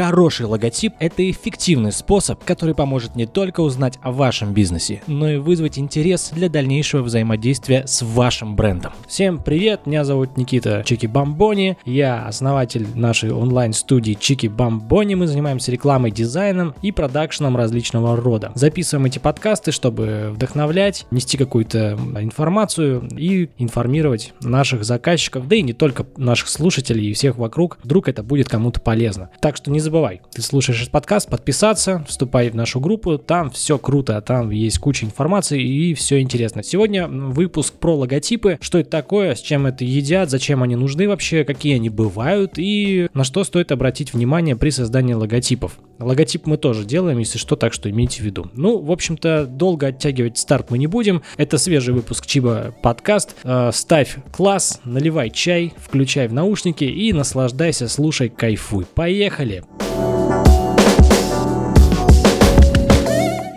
Хороший логотип – это эффективный способ, который поможет не только узнать о вашем бизнесе, но и вызвать интерес для дальнейшего взаимодействия с вашим брендом. Всем привет, меня зовут Никита Чики Бамбони, я основатель нашей онлайн-студии Чики Бамбони, мы занимаемся рекламой, дизайном и продакшеном различного рода. Записываем эти подкасты, чтобы вдохновлять, нести какую-то информацию и информировать наших заказчиков, да и не только наших слушателей и всех вокруг, вдруг это будет кому-то полезно. Так что не забывай, ты слушаешь этот подкаст, подписаться, вступай в нашу группу, там все круто, там есть куча информации и все интересно. Сегодня выпуск про логотипы, что это такое, с чем это едят, зачем они нужны вообще, какие они бывают и на что стоит обратить внимание при создании логотипов. Логотип мы тоже делаем, если что, так что имейте в виду. Ну, в общем-то, долго оттягивать старт мы не будем. Это свежий выпуск Чиба подкаст. Э, ставь класс, наливай чай, включай в наушники и наслаждайся, слушай, кайфуй. Поехали!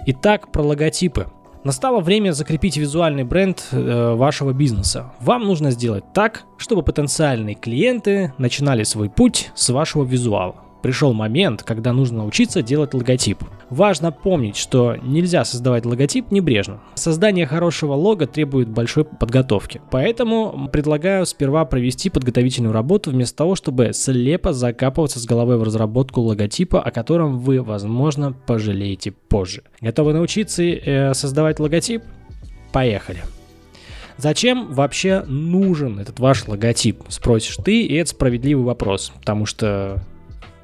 Итак, про логотипы. Настало время закрепить визуальный бренд э, вашего бизнеса. Вам нужно сделать так, чтобы потенциальные клиенты начинали свой путь с вашего визуала пришел момент, когда нужно научиться делать логотип. Важно помнить, что нельзя создавать логотип небрежно. Создание хорошего лога требует большой подготовки. Поэтому предлагаю сперва провести подготовительную работу вместо того, чтобы слепо закапываться с головой в разработку логотипа, о котором вы, возможно, пожалеете позже. Готовы научиться э, создавать логотип? Поехали! Зачем вообще нужен этот ваш логотип? Спросишь ты, и это справедливый вопрос, потому что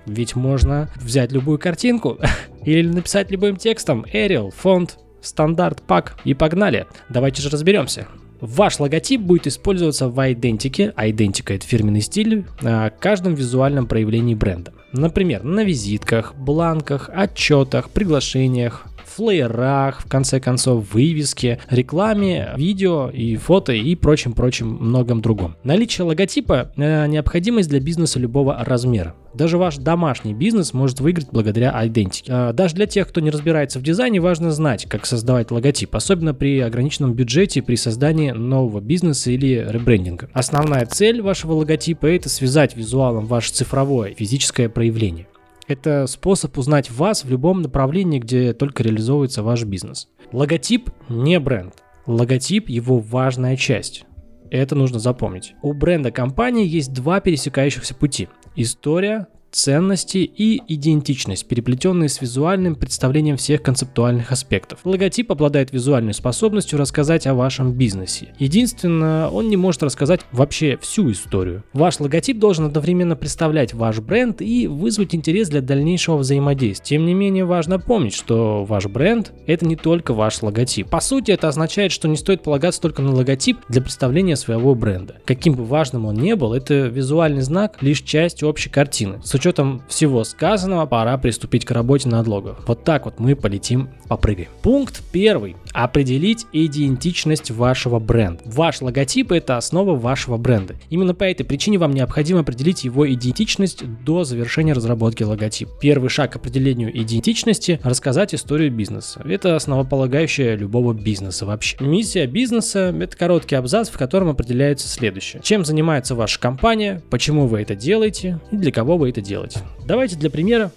ведь можно взять любую картинку или написать любым текстом Arial, фонд, стандарт, пак и погнали. Давайте же разберемся. Ваш логотип будет использоваться в идентике, а идентика это фирменный стиль, а, каждом визуальном проявлении бренда. Например, на визитках, бланках, отчетах, приглашениях, флеерах, в конце концов, вывеске, рекламе, видео и фото и прочим-прочим многом другом. Наличие логотипа э, – необходимость для бизнеса любого размера. Даже ваш домашний бизнес может выиграть благодаря идентике. Э, даже для тех, кто не разбирается в дизайне, важно знать, как создавать логотип, особенно при ограниченном бюджете при создании нового бизнеса или ребрендинга. Основная цель вашего логотипа – это связать визуалом ваше цифровое физическое проявление. Это способ узнать вас в любом направлении, где только реализовывается ваш бизнес. Логотип не бренд. Логотип – его важная часть. Это нужно запомнить. У бренда компании есть два пересекающихся пути. История, ценности и идентичность, переплетенные с визуальным представлением всех концептуальных аспектов. Логотип обладает визуальной способностью рассказать о вашем бизнесе. Единственное, он не может рассказать вообще всю историю. Ваш логотип должен одновременно представлять ваш бренд и вызвать интерес для дальнейшего взаимодействия. Тем не менее, важно помнить, что ваш бренд – это не только ваш логотип. По сути, это означает, что не стоит полагаться только на логотип для представления своего бренда. Каким бы важным он ни был, это визуальный знак – лишь часть общей картины. С учетом всего сказанного, пора приступить к работе над лого. Вот так вот мы полетим, попрыгаем. Пункт первый. Определить идентичность вашего бренда. Ваш логотип – это основа вашего бренда. Именно по этой причине вам необходимо определить его идентичность до завершения разработки логотипа. Первый шаг к определению идентичности – рассказать историю бизнеса. Это основополагающая любого бизнеса вообще. Миссия бизнеса – это короткий абзац, в котором определяется следующее. Чем занимается ваша компания, почему вы это делаете и для кого вы это делаете. Давайте для примера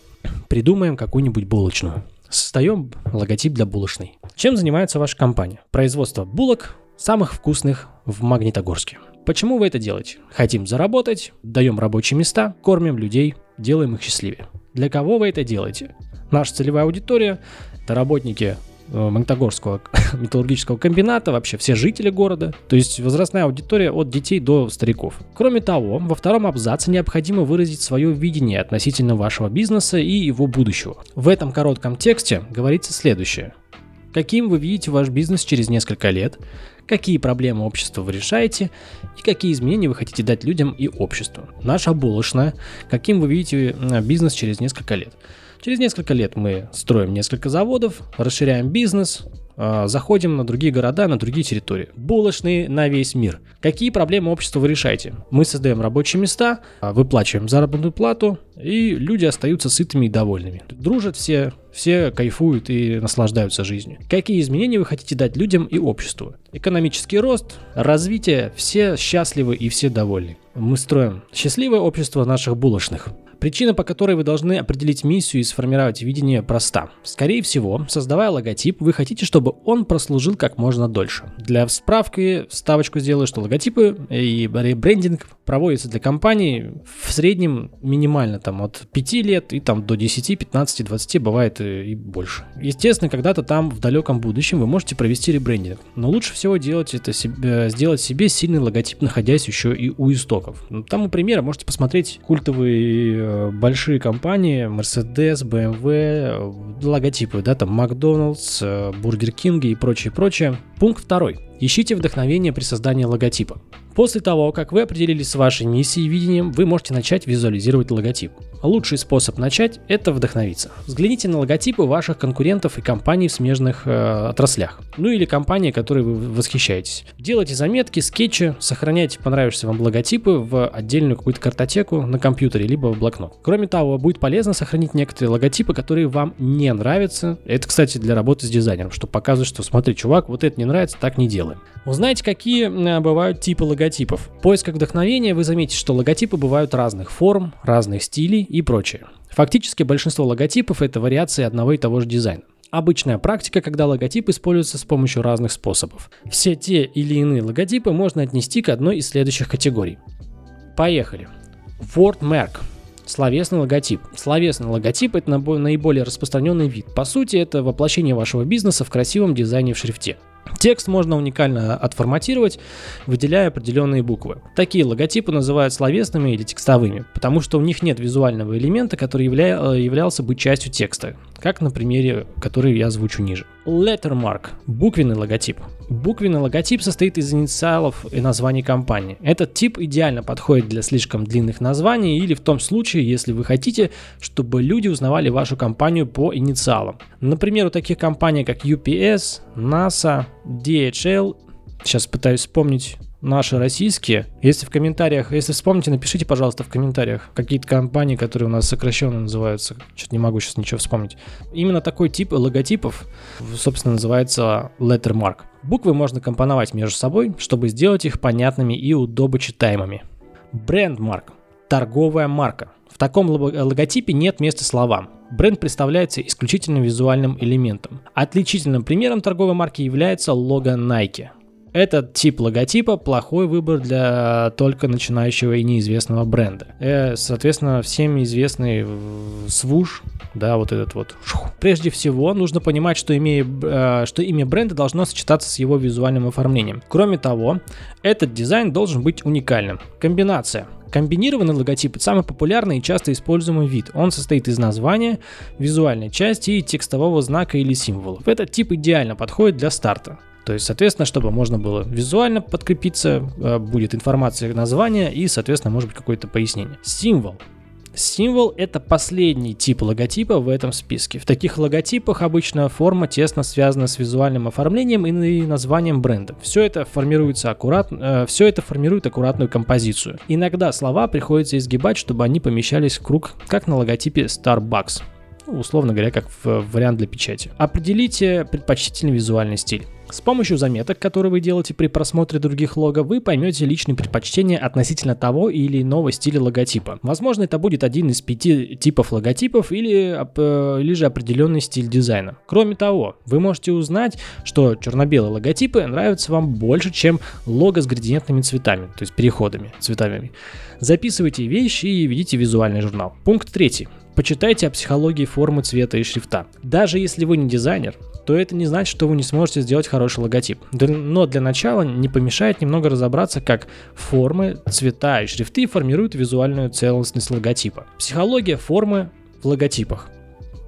придумаем какую-нибудь булочную. Создаем логотип для булочной. Чем занимается ваша компания? Производство булок самых вкусных в Магнитогорске. Почему вы это делаете? Хотим заработать, даем рабочие места, кормим людей, делаем их счастливее. Для кого вы это делаете? Наша целевая аудитория – это работники Э, Магнитогорского металлургического комбината, вообще все жители города, то есть возрастная аудитория от детей до стариков. Кроме того, во втором абзаце необходимо выразить свое видение относительно вашего бизнеса и его будущего. В этом коротком тексте говорится следующее. Каким вы видите ваш бизнес через несколько лет, какие проблемы общества вы решаете и какие изменения вы хотите дать людям и обществу. Наша булочная, каким вы видите э, бизнес через несколько лет. Через несколько лет мы строим несколько заводов, расширяем бизнес, заходим на другие города, на другие территории. Булочные на весь мир. Какие проблемы общества вы решаете? Мы создаем рабочие места, а, выплачиваем заработную плату, и люди остаются сытыми и довольными. Дружат все, все кайфуют и наслаждаются жизнью. Какие изменения вы хотите дать людям и обществу? Экономический рост, развитие, все счастливы и все довольны. Мы строим счастливое общество наших булочных. Причина, по которой вы должны определить миссию и сформировать видение, проста. Скорее всего, создавая логотип, вы хотите, чтобы он прослужил как можно дольше. Для справки ставочку сделаю, что логотипы и ребрендинг проводятся для компаний в среднем минимально там от 5 лет и там до 10, 15, 20 бывает и больше. Естественно, когда-то там в далеком будущем вы можете провести ребрендинг, но лучше всего делать это себе, сделать себе сильный логотип, находясь еще и у истоков. Там, у примера, можете посмотреть культовые Э, большие компании, Mercedes, BMW, э, логотипы, да, там Макдоналдс, Бургер Кинги и прочее, прочее. Пункт второй. Ищите вдохновение при создании логотипа. После того, как вы определились с вашей миссией и видением, вы можете начать визуализировать логотип. Лучший способ начать – это вдохновиться. Взгляните на логотипы ваших конкурентов и компаний в смежных э, отраслях. Ну или компании, которой вы восхищаетесь. Делайте заметки, скетчи, сохраняйте понравившиеся вам логотипы в отдельную какую-то картотеку на компьютере, либо в блокнот. Кроме того, будет полезно сохранить некоторые логотипы, которые вам не нравятся. Это, кстати, для работы с дизайнером, чтобы показывать, что смотри, чувак, вот это не нравится, так не делаем. Узнайте, какие э, бывают типы логотипов. В поисках вдохновения вы заметите, что логотипы бывают разных форм, разных стилей и прочее. Фактически большинство логотипов это вариации одного и того же дизайна. Обычная практика, когда логотип используется с помощью разных способов. Все те или иные логотипы можно отнести к одной из следующих категорий. Поехали. Word Mark Словесный логотип. Словесный логотип – это наиболее распространенный вид. По сути, это воплощение вашего бизнеса в красивом дизайне в шрифте. Текст можно уникально отформатировать, выделяя определенные буквы. Такие логотипы называют словесными или текстовыми, потому что у них нет визуального элемента, который явля... являлся бы частью текста, как на примере, который я озвучу ниже. Lettermark – буквенный логотип. Буквенный логотип состоит из инициалов и названий компании. Этот тип идеально подходит для слишком длинных названий или в том случае, если вы хотите, чтобы люди узнавали вашу компанию по инициалам. Например, у таких компаний, как UPS, NASA, DHL, сейчас пытаюсь вспомнить наши российские. Если в комментариях, если вспомните, напишите, пожалуйста, в комментариях какие-то компании, которые у нас сокращенно называются. Что-то не могу сейчас ничего вспомнить. Именно такой тип логотипов, собственно, называется lettermark. Буквы можно компоновать между собой, чтобы сделать их понятными и удобочитаемыми. Брендмарк – торговая марка. В таком логотипе нет места словам. Бренд представляется исключительно визуальным элементом. Отличительным примером торговой марки является лого Nike. Этот тип логотипа плохой выбор для только начинающего и неизвестного бренда. Э, соответственно, всем известный свуш, да, вот этот вот. Прежде всего, нужно понимать, что, имея, э, что имя бренда должно сочетаться с его визуальным оформлением. Кроме того, этот дизайн должен быть уникальным. Комбинация. Комбинированный логотип – самый популярный и часто используемый вид. Он состоит из названия, визуальной части и текстового знака или символов. Этот тип идеально подходит для старта. То есть, соответственно, чтобы можно было визуально подкрепиться, э, будет информация названия и, соответственно, может быть какое-то пояснение. Символ. Символ – это последний тип логотипа в этом списке. В таких логотипах обычно форма тесно связана с визуальным оформлением и названием бренда. Все это формируется аккуратно, э, все это формирует аккуратную композицию. Иногда слова приходится изгибать, чтобы они помещались в круг, как на логотипе Starbucks. Ну, условно говоря, как в вариант для печати. Определите предпочтительный визуальный стиль. С помощью заметок, которые вы делаете при просмотре других лого, вы поймете личные предпочтения относительно того или иного стиля логотипа. Возможно, это будет один из пяти типов логотипов или, э, или же определенный стиль дизайна. Кроме того, вы можете узнать, что черно-белые логотипы нравятся вам больше, чем лого с градиентными цветами, то есть переходами цветами. Записывайте вещи и ведите визуальный журнал. Пункт третий. Почитайте о психологии формы цвета и шрифта. Даже если вы не дизайнер, то это не значит, что вы не сможете сделать хороший логотип. Но для начала не помешает немного разобраться, как формы, цвета и шрифты формируют визуальную целостность логотипа. Психология формы в логотипах.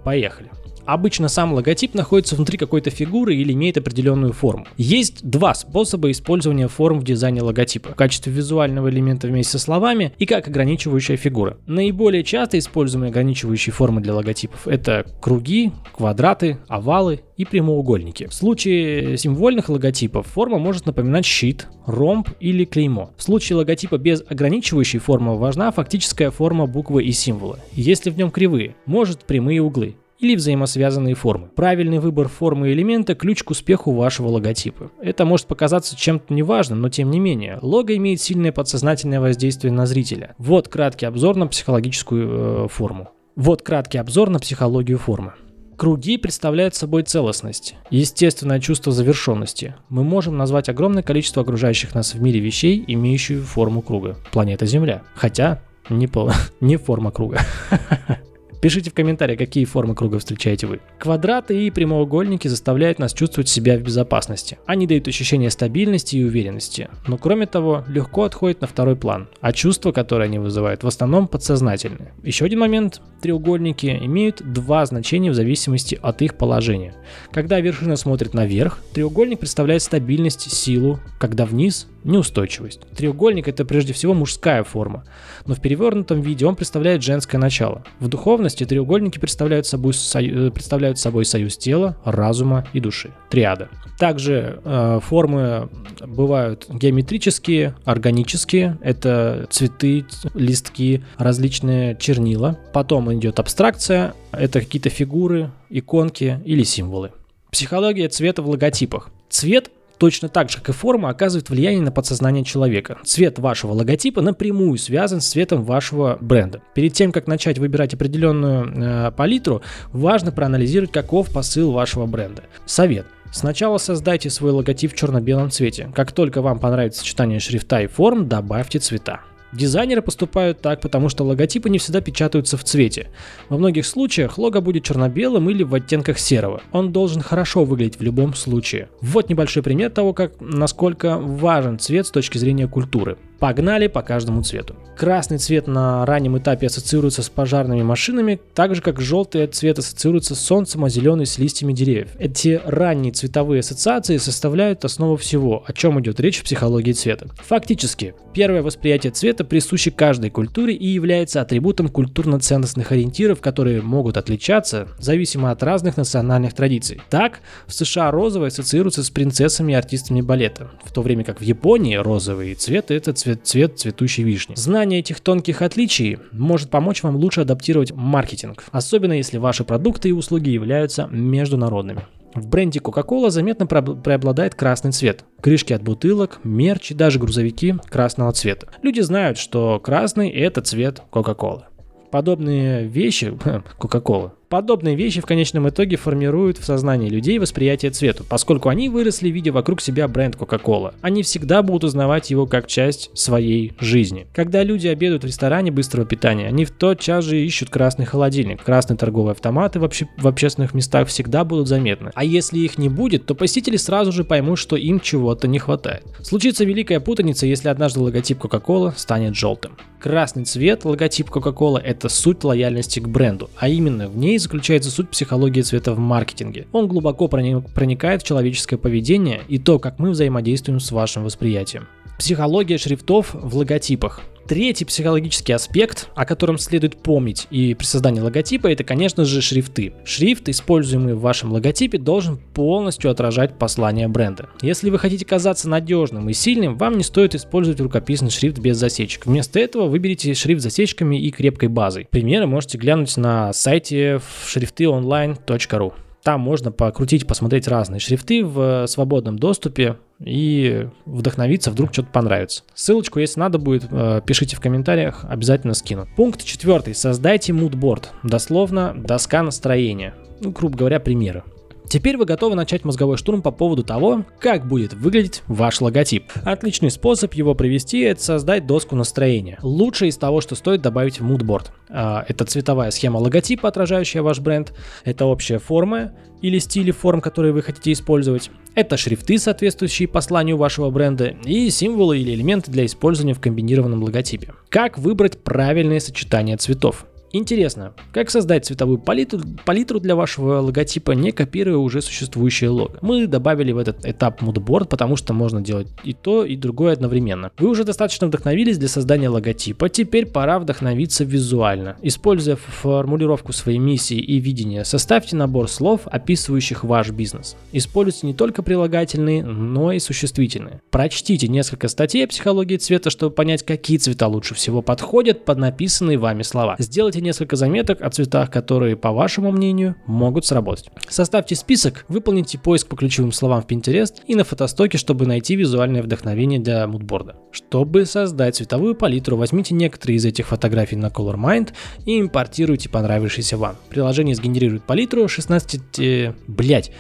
Поехали. Обычно сам логотип находится внутри какой-то фигуры или имеет определенную форму. Есть два способа использования форм в дизайне логотипа. В качестве визуального элемента вместе со словами и как ограничивающая фигура. Наиболее часто используемые ограничивающие формы для логотипов это круги, квадраты, овалы и прямоугольники. В случае символьных логотипов форма может напоминать щит, ромб или клеймо. В случае логотипа без ограничивающей формы важна фактическая форма буквы и символа. Если в нем кривые, может прямые углы. Или взаимосвязанные формы. Правильный выбор формы элемента – ключ к успеху вашего логотипа. Это может показаться чем-то неважным, но тем не менее. Лого имеет сильное подсознательное воздействие на зрителя. Вот краткий обзор на психологическую э, форму. Вот краткий обзор на психологию формы. Круги представляют собой целостность, естественное чувство завершенности. Мы можем назвать огромное количество окружающих нас в мире вещей, имеющие форму круга. Планета Земля. Хотя не, по, не форма круга. Пишите в комментариях, какие формы круга встречаете вы. Квадраты и прямоугольники заставляют нас чувствовать себя в безопасности. Они дают ощущение стабильности и уверенности. Но кроме того, легко отходят на второй план, а чувства, которые они вызывают, в основном подсознательные. Еще один момент. Треугольники имеют два значения в зависимости от их положения. Когда вершина смотрит наверх, треугольник представляет стабильность, силу, когда вниз неустойчивость. Треугольник это прежде всего мужская форма, но в перевернутом виде он представляет женское начало. В духовности треугольники представляют собой, сою, э, представляют собой союз тела, разума и души. Триада. Также э, формы бывают геометрические, органические, это цветы, листки, различные чернила. Потом идет абстракция, это какие-то фигуры, иконки или символы. Психология цвета в логотипах. Цвет точно так же, как и форма, оказывает влияние на подсознание человека. Цвет вашего логотипа напрямую связан с цветом вашего бренда. Перед тем, как начать выбирать определенную э, палитру, важно проанализировать, каков посыл вашего бренда. Совет. Сначала создайте свой логотип в черно-белом цвете. Как только вам понравится сочетание шрифта и форм, добавьте цвета. Дизайнеры поступают так, потому что логотипы не всегда печатаются в цвете. Во многих случаях лого будет черно-белым или в оттенках серого. Он должен хорошо выглядеть в любом случае. Вот небольшой пример того, как, насколько важен цвет с точки зрения культуры. Погнали по каждому цвету. Красный цвет на раннем этапе ассоциируется с пожарными машинами, так же как желтый цвет ассоциируется с солнцем, а зеленый с листьями деревьев. Эти ранние цветовые ассоциации составляют основу всего, о чем идет речь в психологии цвета. Фактически, первое восприятие цвета присуще каждой культуре и является атрибутом культурно-ценностных ориентиров, которые могут отличаться зависимо от разных национальных традиций. Так, в США розовый ассоциируется с принцессами и артистами балета, в то время как в Японии розовый цвет это цвет цвет, цвет цветущей вишни. Знание этих тонких отличий может помочь вам лучше адаптировать маркетинг, особенно если ваши продукты и услуги являются международными. В бренде Coca-Cola заметно преобладает красный цвет. Крышки от бутылок, мерч и даже грузовики красного цвета. Люди знают, что красный – это цвет Coca-Cola. Подобные вещи, Coca-Cola, Подобные вещи в конечном итоге формируют в сознании людей восприятие цвету, поскольку они выросли, видя вокруг себя бренд Coca-Cola. Они всегда будут узнавать его как часть своей жизни. Когда люди обедают в ресторане быстрого питания, они в тот час же ищут красный холодильник. Красные торговые автоматы в, обще- в общественных местах всегда будут заметны. А если их не будет, то посетители сразу же поймут, что им чего-то не хватает. Случится великая путаница, если однажды логотип Coca-Cola станет желтым. Красный цвет логотип Coca-Cola это суть лояльности к бренду, а именно в ней заключается суть психологии цвета в маркетинге. Он глубоко проникает в человеческое поведение и то, как мы взаимодействуем с вашим восприятием. Психология шрифтов в логотипах. Третий психологический аспект, о котором следует помнить и при создании логотипа, это, конечно же, шрифты. Шрифт, используемый в вашем логотипе, должен полностью отражать послание бренда. Если вы хотите казаться надежным и сильным, вам не стоит использовать рукописный шрифт без засечек. Вместо этого выберите шрифт с засечками и крепкой базой. Примеры можете глянуть на сайте шрифтыонline.ру. Там можно покрутить, посмотреть разные шрифты в свободном доступе и вдохновиться, вдруг что-то понравится. Ссылочку, если надо будет, э, пишите в комментариях, обязательно скину. Пункт четвертый. Создайте мудборд. Дословно доска настроения. Ну, грубо говоря, примеры. Теперь вы готовы начать мозговой штурм по поводу того, как будет выглядеть ваш логотип. Отличный способ его провести – это создать доску настроения. Лучше из того, что стоит добавить в moodboard. А, это цветовая схема логотипа, отражающая ваш бренд. Это общая форма или стили форм, которые вы хотите использовать. Это шрифты, соответствующие посланию вашего бренда, и символы или элементы для использования в комбинированном логотипе. Как выбрать правильное сочетание цветов? Интересно, как создать цветовую палитру, палитру для вашего логотипа, не копируя уже существующее лого? Мы добавили в этот этап мудборд, потому что можно делать и то, и другое одновременно. Вы уже достаточно вдохновились для создания логотипа, теперь пора вдохновиться визуально. Используя формулировку своей миссии и видения, составьте набор слов, описывающих ваш бизнес. Используйте не только прилагательные, но и существительные. Прочтите несколько статей о психологии цвета, чтобы понять, какие цвета лучше всего подходят под написанные вами слова. Сделайте несколько заметок о цветах, которые, по вашему мнению, могут сработать. Составьте список, выполните поиск по ключевым словам в Pinterest и на фотостоке, чтобы найти визуальное вдохновение для мудборда. Чтобы создать цветовую палитру, возьмите некоторые из этих фотографий на ColorMind и импортируйте понравившийся вам. Приложение сгенерирует палитру 16... Э, блять,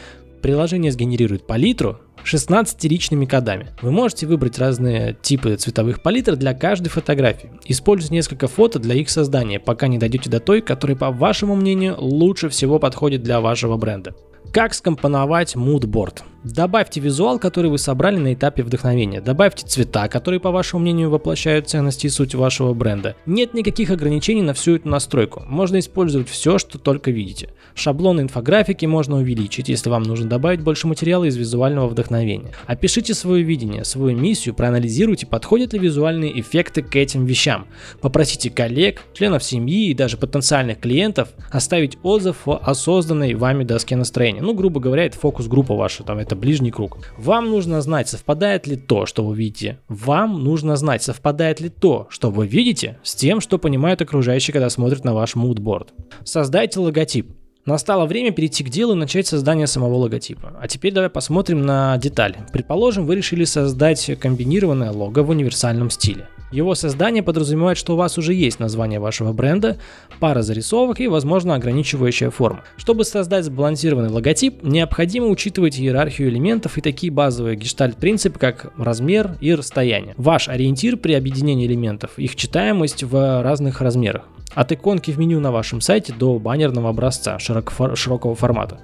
приложение сгенерирует палитру 16 личными кодами. Вы можете выбрать разные типы цветовых палитр для каждой фотографии. Используйте несколько фото для их создания, пока не дойдете до той, которая, по вашему мнению, лучше всего подходит для вашего бренда. Как скомпоновать moodboard? Добавьте визуал, который вы собрали на этапе вдохновения. Добавьте цвета, которые, по вашему мнению, воплощают ценности и суть вашего бренда. Нет никаких ограничений на всю эту настройку. Можно использовать все, что только видите. Шаблоны инфографики можно увеличить, если вам нужно добавить больше материала из визуального вдохновения. Опишите свое видение, свою миссию, проанализируйте, подходят ли визуальные эффекты к этим вещам. Попросите коллег, членов семьи и даже потенциальных клиентов оставить отзыв о созданной вами доске настроения. Ну, грубо говоря, это фокус-группа ваша, там это это ближний круг. Вам нужно знать, совпадает ли то, что вы видите. Вам нужно знать, совпадает ли то, что вы видите, с тем, что понимают окружающие, когда смотрят на ваш мудборд. Создайте логотип. Настало время перейти к делу и начать создание самого логотипа. А теперь давай посмотрим на детали. Предположим, вы решили создать комбинированное лого в универсальном стиле. Его создание подразумевает, что у вас уже есть название вашего бренда, пара зарисовок и, возможно, ограничивающая форма. Чтобы создать сбалансированный логотип, необходимо учитывать иерархию элементов и такие базовые гештальт-принципы, как размер и расстояние. Ваш ориентир при объединении элементов, их читаемость в разных размерах. От иконки в меню на вашем сайте до баннерного образца широкого формата.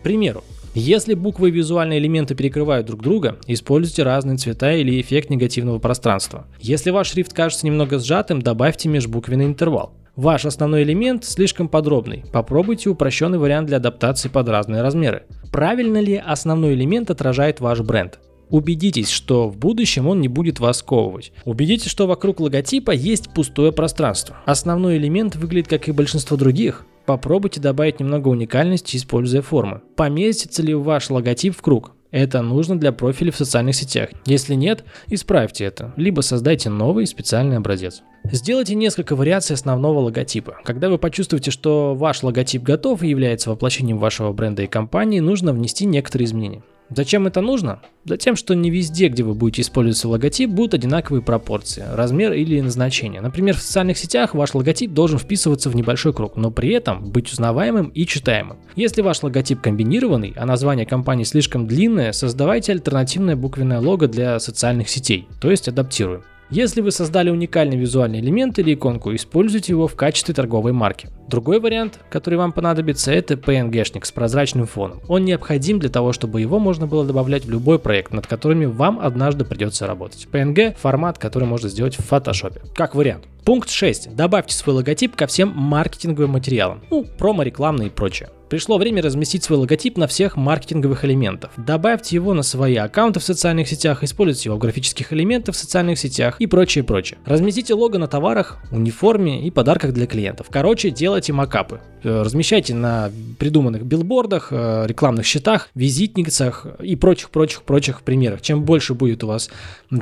К примеру, если буквы и визуальные элементы перекрывают друг друга, используйте разные цвета или эффект негативного пространства. Если ваш шрифт кажется немного сжатым, добавьте межбуквенный интервал. Ваш основной элемент слишком подробный. Попробуйте упрощенный вариант для адаптации под разные размеры. Правильно ли основной элемент отражает ваш бренд? Убедитесь, что в будущем он не будет вас сковывать. Убедитесь, что вокруг логотипа есть пустое пространство. Основной элемент выглядит как и большинство других. Попробуйте добавить немного уникальности, используя формы. Поместится ли ваш логотип в круг? Это нужно для профиля в социальных сетях. Если нет, исправьте это, либо создайте новый специальный образец. Сделайте несколько вариаций основного логотипа. Когда вы почувствуете, что ваш логотип готов и является воплощением вашего бренда и компании, нужно внести некоторые изменения. Зачем это нужно? Затем, что не везде, где вы будете использовать свой логотип, будут одинаковые пропорции, размер или назначение. Например, в социальных сетях ваш логотип должен вписываться в небольшой круг, но при этом быть узнаваемым и читаемым. Если ваш логотип комбинированный, а название компании слишком длинное, создавайте альтернативное буквенное лого для социальных сетей, то есть адаптируем. Если вы создали уникальный визуальный элемент или иконку, используйте его в качестве торговой марки. Другой вариант, который вам понадобится, это PNG-шник с прозрачным фоном. Он необходим для того, чтобы его можно было добавлять в любой проект, над которыми вам однажды придется работать. PNG – формат, который можно сделать в Photoshop. Как вариант. Пункт 6. Добавьте свой логотип ко всем маркетинговым материалам. Ну, промо, рекламные и прочее. Пришло время разместить свой логотип на всех маркетинговых элементах. Добавьте его на свои аккаунты в социальных сетях, используйте его в графических элементах в социальных сетях и прочее, прочее. Разместите лого на товарах, униформе и подарках для клиентов. Короче, делайте макапы. Э, размещайте на придуманных билбордах, э, рекламных счетах, визитницах и прочих-прочих-прочих примерах. Чем больше будет у вас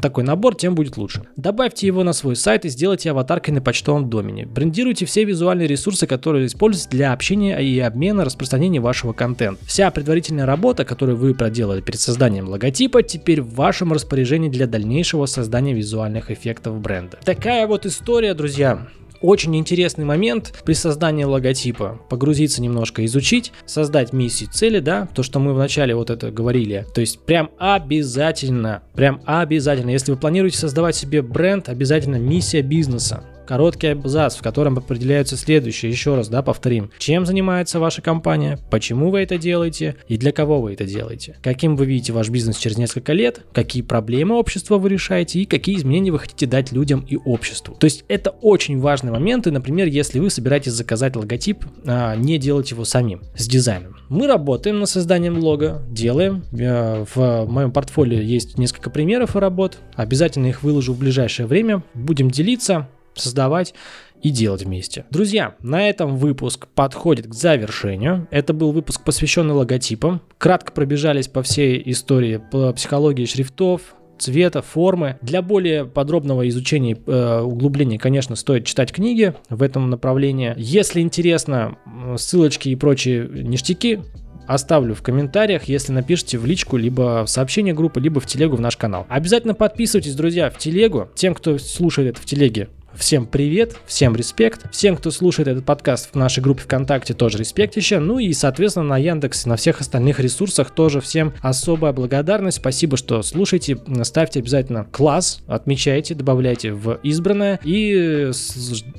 такой набор, тем будет лучше. Добавьте его на свой сайт и сделайте аватаркой на почтовом домене. Брендируйте все визуальные ресурсы, которые используете для общения и обмена распространения вашего контента. Вся предварительная работа, которую вы проделали перед созданием логотипа, теперь в вашем распоряжении для дальнейшего создания визуальных эффектов бренда. Такая вот история, друзья. Очень интересный момент при создании логотипа. Погрузиться немножко, изучить, создать миссии, цели, да, то, что мы вначале вот это говорили. То есть прям обязательно, прям обязательно, если вы планируете создавать себе бренд, обязательно миссия бизнеса короткий абзац, в котором определяются следующее, еще раз, да, повторим. Чем занимается ваша компания, почему вы это делаете и для кого вы это делаете. Каким вы видите ваш бизнес через несколько лет, какие проблемы общества вы решаете и какие изменения вы хотите дать людям и обществу. То есть это очень важные моменты, например, если вы собираетесь заказать логотип, а не делать его самим, с дизайном. Мы работаем над созданием лого, делаем. Э, в моем портфолио есть несколько примеров работ. Обязательно их выложу в ближайшее время. Будем делиться создавать и делать вместе. Друзья, на этом выпуск подходит к завершению. Это был выпуск, посвященный логотипам. Кратко пробежались по всей истории по психологии шрифтов, цвета, формы. Для более подробного изучения, э, углубления, конечно, стоит читать книги в этом направлении. Если интересно, ссылочки и прочие ништяки оставлю в комментариях, если напишите в личку, либо в сообщение группы, либо в телегу в наш канал. Обязательно подписывайтесь, друзья, в телегу. Тем, кто слушает это в телеге, Всем привет, всем респект. Всем, кто слушает этот подкаст в нашей группе ВКонтакте, тоже респект еще. Ну и, соответственно, на Яндексе, на всех остальных ресурсах тоже всем особая благодарность. Спасибо, что слушаете. Ставьте обязательно класс, отмечайте, добавляйте в избранное и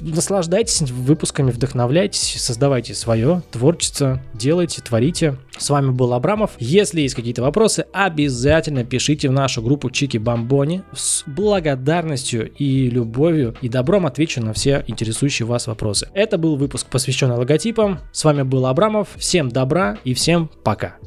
наслаждайтесь выпусками, вдохновляйтесь, создавайте свое творчество, делайте, творите. С вами был Абрамов. Если есть какие-то вопросы, обязательно пишите в нашу группу Чики Бомбони с благодарностью и любовью и добром отвечу на все интересующие вас вопросы. Это был выпуск, посвященный логотипам. С вами был Абрамов. Всем добра и всем пока.